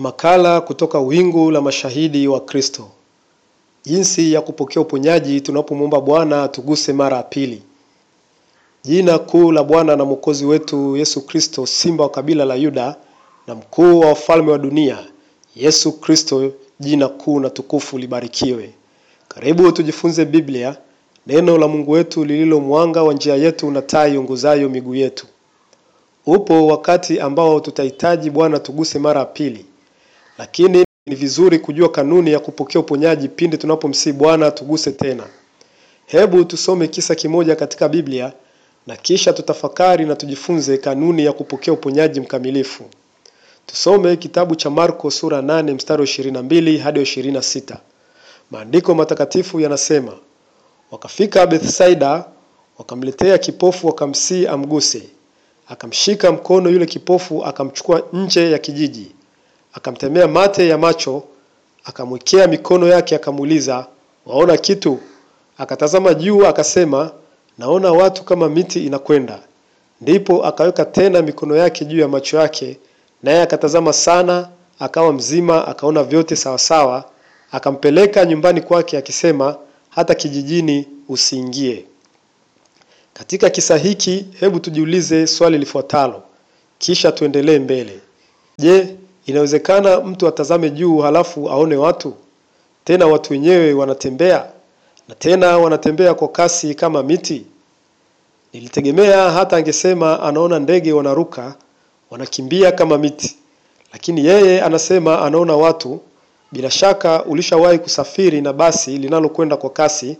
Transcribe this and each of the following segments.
Makala kutoka wingu la mashahidi wa Kristo. Jinsi ya kupokea uponyaji tunapomwomba Bwana atuguse mara ya pili. Jina kuu la Bwana na Mwokozi wetu Yesu Kristo, simba wa kabila la Yuda na mkuu wa wafalme wa dunia, Yesu Kristo, jina kuu na tukufu libarikiwe. Karibu tujifunze Biblia, neno la Mungu wetu lililo mwanga wa njia yetu na taa iongozayo miguu yetu. Upo wakati ambao tutahitaji Bwana tuguse mara ya pili, lakini ni vizuri kujua kanuni ya kupokea uponyaji pindi tunapomsihi Bwana tuguse tena. Hebu tusome kisa kimoja katika Biblia na kisha tutafakari na tujifunze kanuni ya kupokea uponyaji mkamilifu. Tusome kitabu cha Marko sura 8 mstari wa 22 hadi 26. Maandiko matakatifu yanasema, wakafika Bethsaida, wakamletea kipofu, wakamsihi amguse. Akamshika mkono yule kipofu, akamchukua nje ya kijiji, akamtemea mate ya macho, akamwekea mikono yake, akamuuliza, waona kitu? Akatazama juu, akasema, naona watu kama miti inakwenda. Ndipo akaweka tena mikono yake juu ya macho yake, naye akatazama sana, akawa mzima, akaona vyote sawasawa. Akampeleka nyumbani kwake, akisema, hata kijijini usiingie. Katika kisa hiki, hebu tujiulize swali lifuatalo, kisha tuendelee mbele. Je, inawezekana mtu atazame juu halafu aone watu? Tena watu wenyewe wanatembea, na tena wanatembea kwa kasi kama miti? Nilitegemea hata angesema anaona ndege wanaruka, wanakimbia kama miti, lakini yeye anasema anaona watu. Bila shaka ulishawahi kusafiri na basi linalokwenda kwa kasi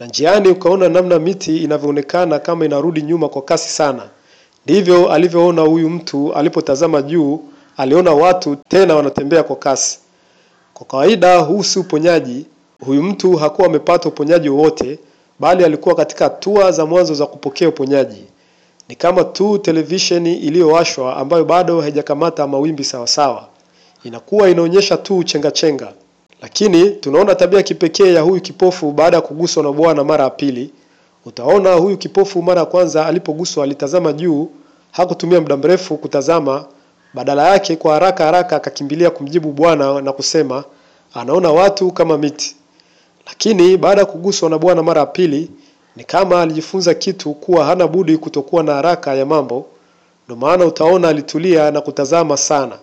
na njiani ukaona namna miti inavyoonekana kama inarudi nyuma kwa kasi sana. Ndivyo alivyoona huyu mtu alipotazama juu, aliona watu tena wanatembea kwa kasi. Kwa kawaida, huu si uponyaji. Huyu mtu hakuwa amepata uponyaji wowote, bali alikuwa katika hatua za mwanzo za kupokea uponyaji. Ni kama tu televisheni iliyowashwa ambayo bado haijakamata mawimbi sawasawa, inakuwa inaonyesha tu chenga chenga. Lakini tunaona tabia kipekee ya huyu kipofu baada ya kuguswa na Bwana mara ya pili. Utaona huyu kipofu mara ya kwanza alipoguswa alitazama juu, hakutumia muda mrefu kutazama, badala yake kwa haraka haraka akakimbilia kumjibu Bwana na kusema anaona watu kama miti. Lakini baada ya kuguswa na Bwana mara ya pili, ni kama alijifunza kitu kuwa hana budi kutokuwa na haraka ya mambo. Ndio maana utaona alitulia na kutazama sana.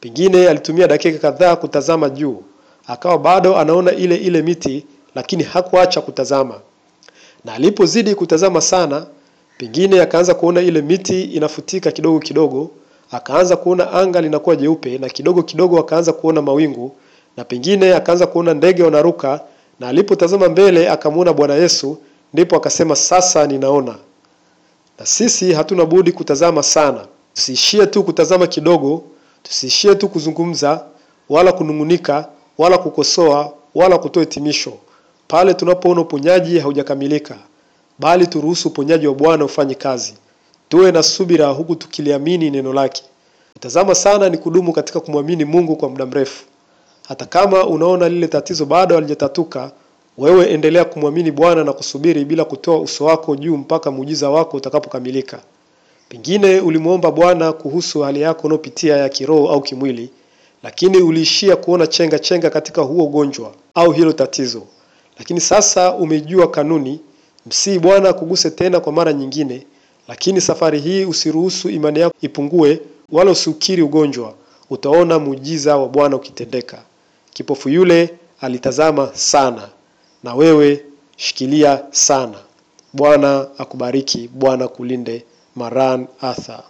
Pengine alitumia dakika kadhaa kutazama juu akawa bado anaona ile ile miti, lakini hakuacha kutazama. Na alipozidi kutazama sana, pengine akaanza kuona ile miti inafutika kidogo kidogo, akaanza kuona anga linakuwa jeupe, na kidogo kidogo akaanza kuona mawingu, na pengine akaanza kuona ndege wanaruka, na alipotazama mbele akamwona Bwana Yesu, ndipo akasema sasa ninaona. Na sisi hatuna budi kutazama sana, tusiishie tu kutazama kidogo, tusiishie tu kuzungumza wala kunung'unika wala kukosoa wala kutoa hitimisho pale tunapoona uponyaji haujakamilika, bali turuhusu uponyaji wa Bwana ufanye kazi. Tuwe na subira huku tukiliamini neno lake. Kutazama sana ni kudumu katika kumwamini Mungu kwa muda mrefu. Hata kama unaona lile tatizo bado halijatatuka, wewe endelea kumwamini Bwana na kusubiri bila kutoa uso wako juu mpaka muujiza wako utakapokamilika. Pengine ulimwomba Bwana kuhusu hali yako unayopitia ya kiroho au kimwili lakini uliishia kuona chenga chenga katika huo ugonjwa au hilo tatizo. Lakini sasa umejua kanuni, msii Bwana akuguse tena kwa mara nyingine, lakini safari hii usiruhusu imani yako ipungue, wala usiukiri ugonjwa. Utaona muujiza wa Bwana ukitendeka. Kipofu yule alitazama sana, na wewe shikilia sana. Bwana akubariki, Bwana kulinde. Maran Atha